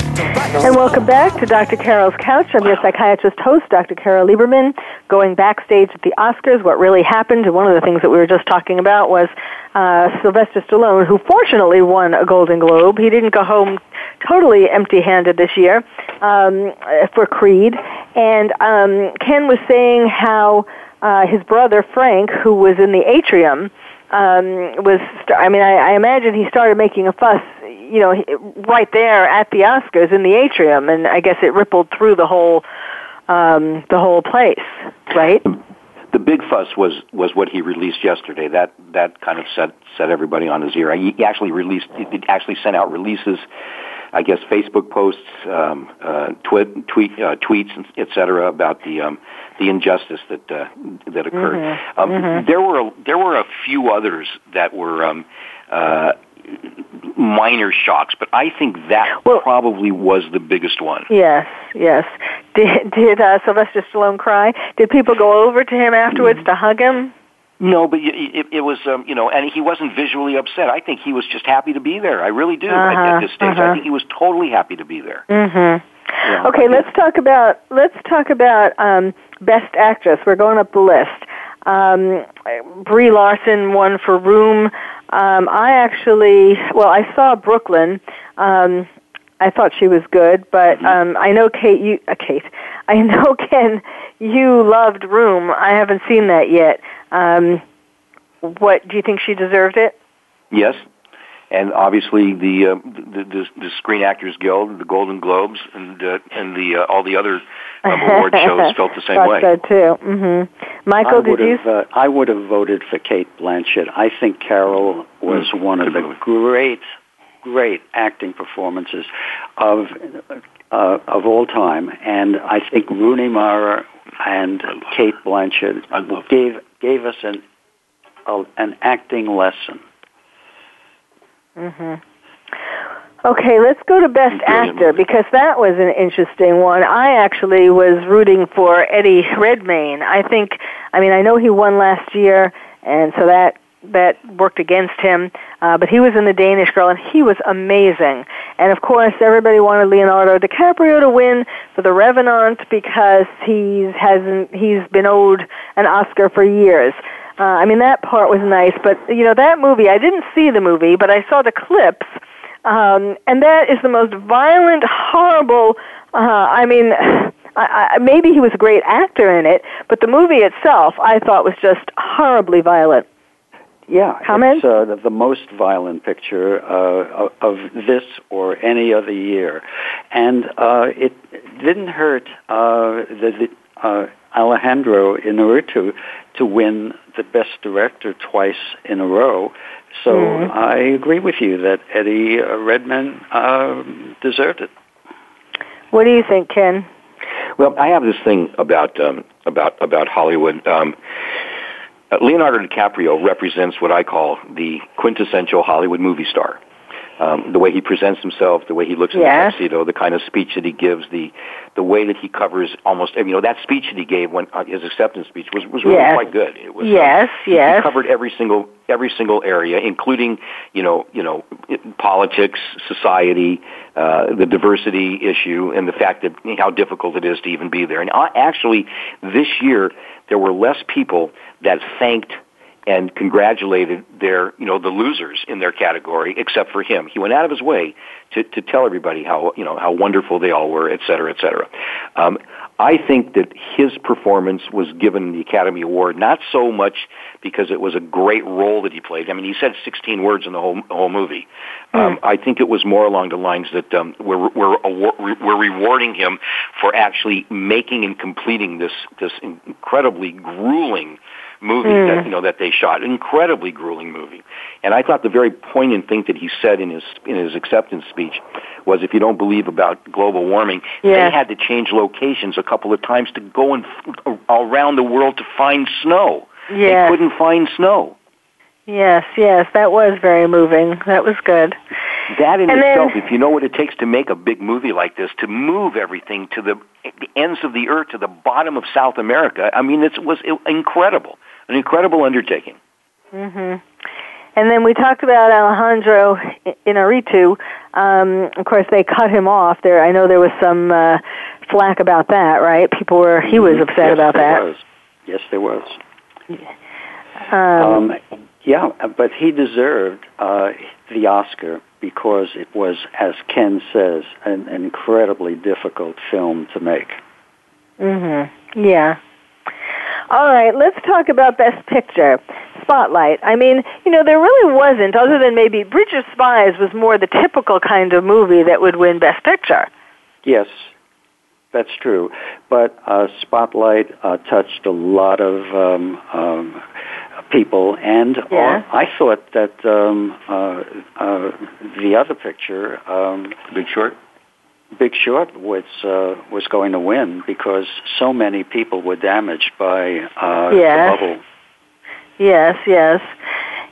And welcome back to Dr. Carol's Couch. I'm your psychiatrist host, Dr. Carol Lieberman, going backstage at the Oscars. What really happened, and one of the things that we were just talking about was uh, Sylvester Stallone, who fortunately won a Golden Globe. He didn't go home totally empty-handed this year um, for Creed. And um, Ken was saying how uh, his brother Frank, who was in the atrium, um, was. I mean, I, I imagine he started making a fuss, you know, right there at the Oscars in the atrium, and I guess it rippled through the whole um, the whole place, right? the big fuss was was what he released yesterday. That that kind of set set everybody on his ear. He actually released. It actually sent out releases. I guess Facebook posts, um, uh, tweet, tweet uh, tweets, etc. about the um, the injustice that uh, that occurred. Mm-hmm. Um, mm-hmm. There were a, there were a few others that were um, uh, minor shocks, but I think that well, probably was the biggest one. Yes, yes. Did did uh, Sylvester Stallone cry? Did people go over to him afterwards mm. to hug him? No, but it, it was, um, you know, and he wasn't visually upset. I think he was just happy to be there. I really do. Uh-huh, at, at, this stage, uh-huh. I think he was totally happy to be there. Mm-hmm. Yeah, okay, let's talk about let's talk about um, best actress. We're going up the list. Um, Brie Larson won for Room. Um, I actually, well, I saw Brooklyn. Um, I thought she was good, but Mm-hmm. um, I know Kate. You, uh, Kate, I know <laughs> Ken. You loved Room. I haven't seen that yet. Um, what do you think she deserved it? Yes, and obviously the uh, the, the, the Screen Actors Guild, the Golden Globes, and uh, and the uh, all the other um, award <laughs> shows felt the same Thought way. so too. Mm-hmm. Michael, I did would you? have, uh, I would have voted for Cate Blanchett. I think Carol was Mm, one of good the great, great acting performances of uh, of all time, and I think Rooney Mara and Cate Blanchett I love gave gave us an a, an acting lesson. hmm Okay, let's go to Best Actor because that was an interesting one. I actually was rooting for Eddie Redmayne. I think, I mean, I know he won last year, and so that that worked against him. Uh, but he was in The Danish Girl, and he was amazing. And of course, everybody wanted Leonardo DiCaprio to win for The Revenant because he's hasn't he's been owed an Oscar for years. Uh, I mean, that part was nice, but you know, that movie. I didn't see the movie, but I saw the clips. Um, and that is the most violent, horrible. Uh, I mean, <sighs> I, I, maybe he was a great actor in it, but the movie itself, I thought, was just horribly violent. Yeah, Comment? it's uh, the, the most violent picture uh, of, of this or any other year, and uh, it didn't hurt uh, the, the uh, Alejandro Inarritu to win the Best Director twice in a row. So mm-hmm. I agree with you that Eddie Redmayne uh, deserved it. What do you think, Ken? Well, I have this thing about um, about about Hollywood. Um, Leonardo DiCaprio represents what I call the quintessential Hollywood movie star um, the way he presents himself, the way he looks in the tuxedo, the kind of speech that he gives, the the way that he covers almost you know that speech that he gave when uh, his acceptance speech was was really yes. quite good. It was yes, um, yes. He covered every single every single area, including you know you know politics, society, uh, the diversity issue, and the fact that how difficult it is to even be there. And uh, actually, this year there were less people that thanked and congratulated their, you know, the losers in their category, except for him. He went out of his way to, to tell everybody how, you know, how wonderful they all were, et cetera, et cetera. Um, I think that his performance was given the Academy Award not so much because it was a great role that he played. I mean, he said 16 words in the whole whole movie. Mm. Um, I think it was more along the lines that um, we're we're we're rewarding him for actually making and completing this this incredibly grueling movie mm. that you know that they shot. Incredibly grueling movie. And I thought the very poignant thing that he said in his in his acceptance speech was, if you don't believe about global warming, yeah. they had to change locations a couple of times to go and around the world to find snow. Yes. They couldn't find snow. Yes, yes, that was very moving. That was good. That in and itself, then, if you know what it takes to make a big movie like this, to move everything to the, the ends of the earth, to the bottom of South America, I mean, it was incredible an incredible undertaking. hmm And then we talked about Alejandro Inarritu. Um, of course, they cut him off. There, I know there was some uh, flack about that, right? People were. He was upset yes, about that. Was. Yes, there was. Um, um, yeah, but he deserved uh, the Oscar because it was, as Ken says, an, an incredibly difficult film to make. Mm-hmm. Yeah. All right, let's talk about Best Picture. Spotlight. I mean, you know, there really wasn't, other than maybe Bridge of Spies was more the typical kind of movie that would win Best Picture. Yes, that's true. But uh, Spotlight uh, touched a lot of um, um, people, and yeah. I thought that um, uh, uh, the other picture, um, Big Short, Big Short was uh, was going to win because so many people were damaged by uh, yes. the bubble. Yes, yes,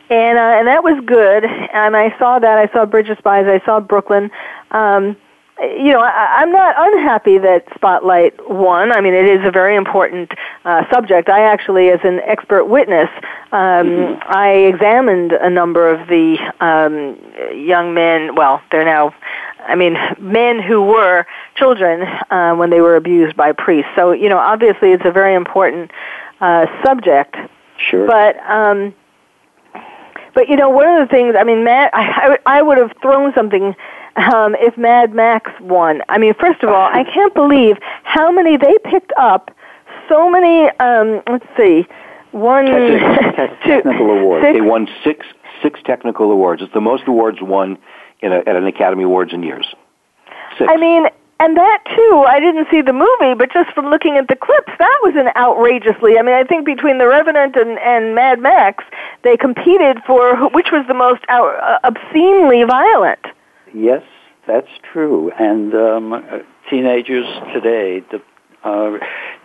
and uh, and that was good. And I saw that. I saw Bridge of Spies. I saw Brooklyn. Um, you know, I, I'm not unhappy that Spotlight won. I mean, it is a very important uh, subject. I actually, as an expert witness, um, mm-hmm. I examined a number of the um, young men. Well, they're now I mean, men who were children uh, when they were abused by priests. So, you know, obviously it's a very important uh, subject. Sure. But, um, but you know, one of the things, I mean, Matt, I, I, I would have thrown something um, if Mad Max won. I mean, first of all, I can't believe how many they picked up. So many. Um, let's see, one, <laughs> technical awards. Six, they won six six technical awards. It's the most awards won in a, at an Academy Awards in years. Six. I mean, and that too, I didn't see the movie, but just from looking at the clips, that was an outrageously. I mean, I think between The Revenant and, and Mad Max, they competed for which was the most out, uh, obscenely violent. Yes, that's true. And um, uh, teenagers today de- uh,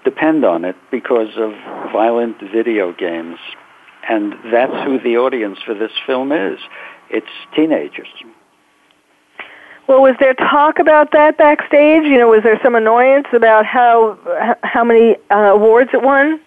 depend on it because of violent video games. And that's who the audience for this film is. It's teenagers. Well, was there talk about that backstage? You know, was there some annoyance about how how many uh, awards it won?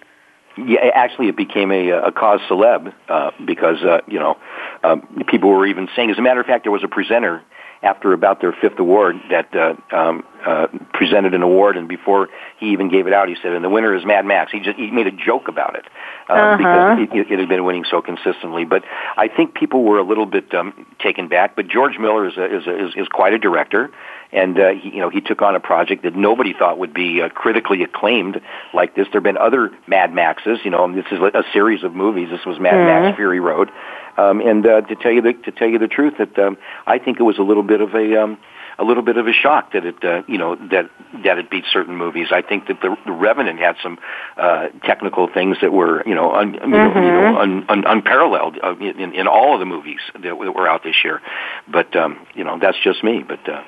Yeah, actually, it became a, a cause celeb uh, because uh, you know um, people were even saying. As a matter of fact, there was a presenter after about their fifth award that uh, um, uh, presented an award, and before he even gave it out, he said, "And the winner is Mad Max." He just he made a joke about it uh, uh-huh. because it, it had been winning so consistently. But I think people were a little bit um, taken back. But George Miller is a, is, a, is is quite a director, and uh, he, you know he took on a project that nobody thought would be uh, critically acclaimed like this. There've been other Mad Maxes, you know, and this is a series of movies. This was Mad mm-hmm. Max Fury Road, um, and uh, to tell you the to tell you the truth, that um, I think it was a little bit of a um, a little bit of a shock that it, uh, you know, that that it beat certain movies. I think that the, the Revenant had some uh, technical things that were, you know, un, mm-hmm. you know, you know un, un, unparalleled uh, in, in all of the movies that, that were out this year. But um, you know, that's just me. But uh,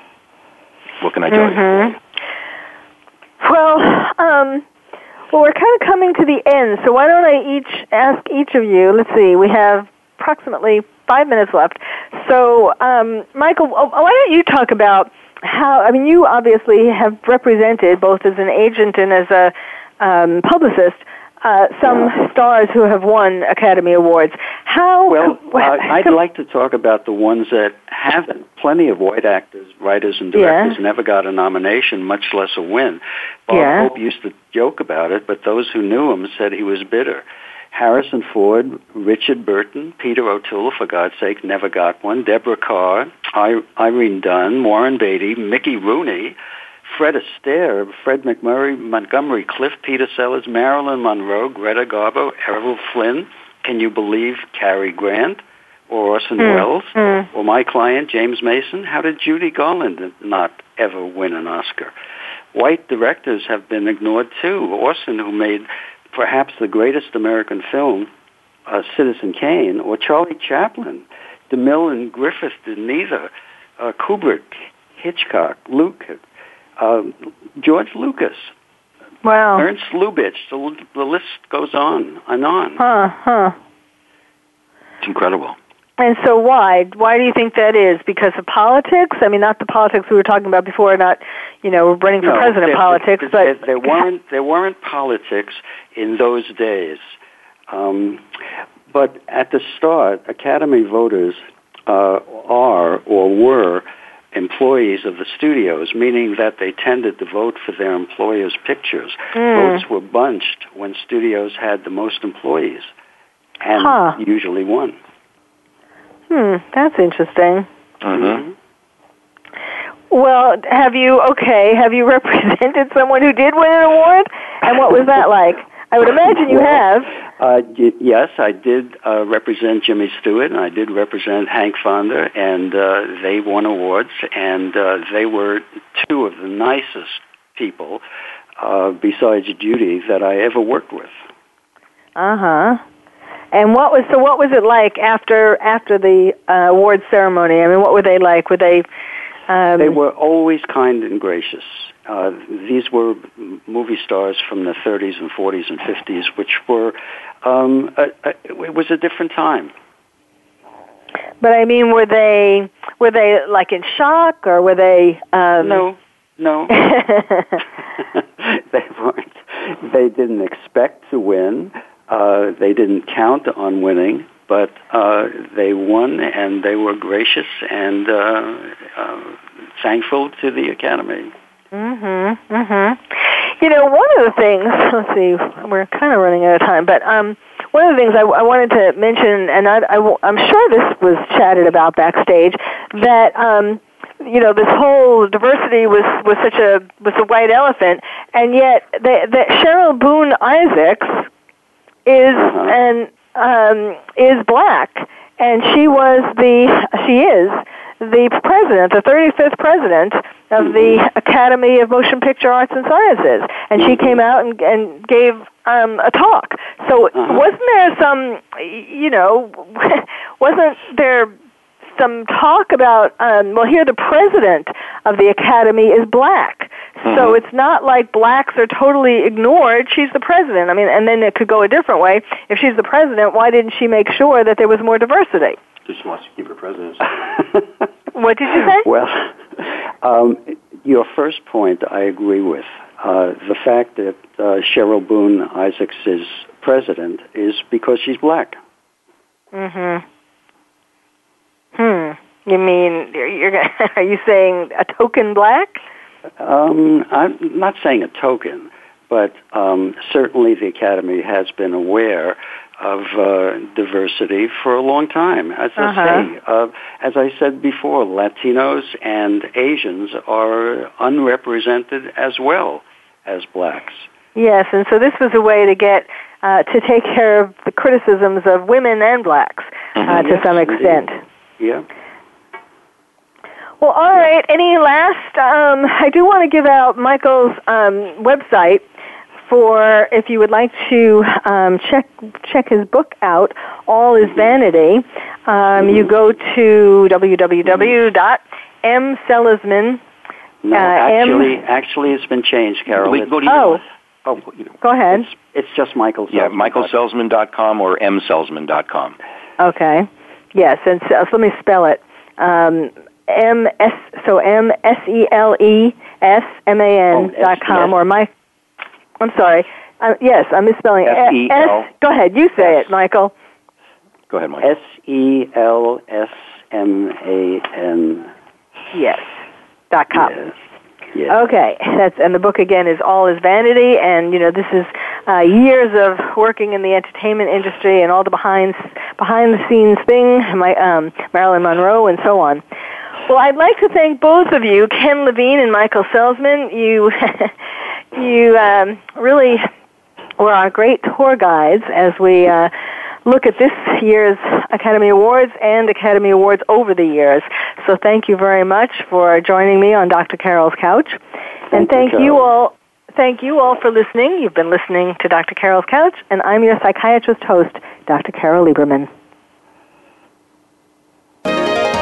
what can I tell mm-hmm. you? Well, um, well, we're kind of coming to the end, so why don't I each ask each of you? Let's see, we have approximately five minutes left. So, um, Michael, why don't you talk about how? I mean, you obviously have represented both as an agent and as a um, publicist uh, some stars who have won Academy Awards. How? Well, uh, <laughs> I'd like to talk about the ones that haven't. Plenty of white actors, writers, and directors yeah. never got a nomination, much less a win. Bob yeah. Hope used to joke about it, but those who knew him said he was bitter. Harrison Ford, Richard Burton, Peter O'Toole, for God's sake, never got one. Deborah Kerr, Irene Dunne, Warren Beatty, Mickey Rooney, Fred Astaire, Fred MacMurray, Montgomery Clift, Peter Sellers, Marilyn Monroe, Greta Garbo, Errol Flynn. Can you believe Cary Grant? Or Orson mm. Welles? Mm. Or my client, James Mason? How did Judy Garland not ever win an Oscar? White directors have been ignored too. Orson, who made perhaps the greatest American film, uh, Citizen Kane, or Charlie Chaplin. DeMille and Griffith did neither. Uh, Kubrick, Hitchcock, Luke, uh, George Lucas. Wow. Ernst Lubitsch. The, the list goes on and on. Huh, huh. It's incredible. And so why? Why do you think that is? Because of politics? I mean, not the politics we were talking about before, not, you know, running for no, president there, politics, there, but... There weren't, there weren't politics in those days. Um, but at the start, Academy voters uh, are or were employees of the studios, meaning that they tended to vote for their employers' pictures. Mm. Votes were bunched when studios had the most employees, and huh. usually won. Hmm, that's interesting. Mm-hmm. Well, have you okay? Have you <laughs> represented someone who did win an award? And what was that like? I would imagine you have. Uh, yes, I did uh, represent Jimmy Stewart, and I did represent Hank Fonda, and uh, they won awards, and uh, they were two of the nicest people, uh, besides Judy, that I ever worked with. Uh huh. And what was so? What was it like after after the uh, award ceremony? I mean, what were they like? Were they? Um, they were always kind and gracious. Uh, these were movie stars from the 30s and 40s and 50s, which were um, a, a, it was a different time. But I mean, were they were they like in shock, or were they? Um... No, no. <laughs> <laughs> they weren't. They didn't expect to win. Uh, they didn't count on winning, but uh, they won, and they were gracious and uh, uh, thankful to the Academy. Mhm. Mhm. You know, one of the things. <laughs> Let's see. We're kind of running out of time, but um, one of the things I, I wanted to mention, and I, I, I'm sure this was chatted about backstage, that um, you know this whole diversity was was such a was a white elephant, and yet that Cheryl Boone Isaacs is Uh-huh. and um, is black, and she was the she is the president, the 35th president of the Academy of Motion Picture Arts and Sciences, and she came out and, and gave um, a talk. So Uh-huh. wasn't there some, you know, <laughs> wasn't there some talk about? Um, well, here the president of the Academy is black, so Mhm. it's not like blacks are totally ignored. She's the president. I mean, and then it could go a different way. If she's the president, why didn't she make sure that there was more diversity? Just wants to keep her presidency. <laughs> What did you say? Well, um, your first point I agree with. Uh, the fact that uh, Cheryl Boone Isaacs is president is because she's black. Mm-hmm. Hmm. You mean you're, you're gonna- <laughs> are you saying a token black? Um, I'm not saying a token, but um, certainly the Academy has been aware of uh, diversity for a long time. As I Uh-huh. say, uh, as I said before, Latinos and Asians are unrepresented as well as blacks. Yes, and so this was a way to get uh, to take care of the criticisms of women and blacks uh, to Yes, some indeed. extent. Yeah. Well, all right. Any last? Um, I do want to give out Michael's um, website for if you would like to um, check check his book out. All is vanity. Um, you go to www.mseligman. No, Uh, actually, M- actually, it's been changed, Carol. We It's, go to Oh, oh, go ahead. it's, it's just Michael. yeah, Selsman. michaelselsman.com or mselsman.com. Okay. Yes, and so, so let me spell it. Um, M S so M S E L E S M A N Oh, dot com or my. I'm sorry. Uh, yes, I'm misspelling it. S-E-L. S. Go ahead, you say it, Michael. Go ahead, Mike. S E L S M A N. Yes. Dot com. Yes. Yes. Okay, that's and the book again is All Is Vanity, and you know this is uh, years of working in the entertainment industry and all the behind behind the scenes thing, my um, Marilyn Monroe and so on. Well, I'd like to thank both of you, Ken Levine and Michael Selsman. You <laughs> you um, really were our great tour guides as we. Uh, look at this year's Academy Awards and Academy Awards over the years. So thank you very much for joining me on Dr. Carol's Couch. and Thank you, you all thank you all for listening. You've been listening to Dr. Carol's Couch and I'm your psychiatrist host, Dr. Carol Lieberman.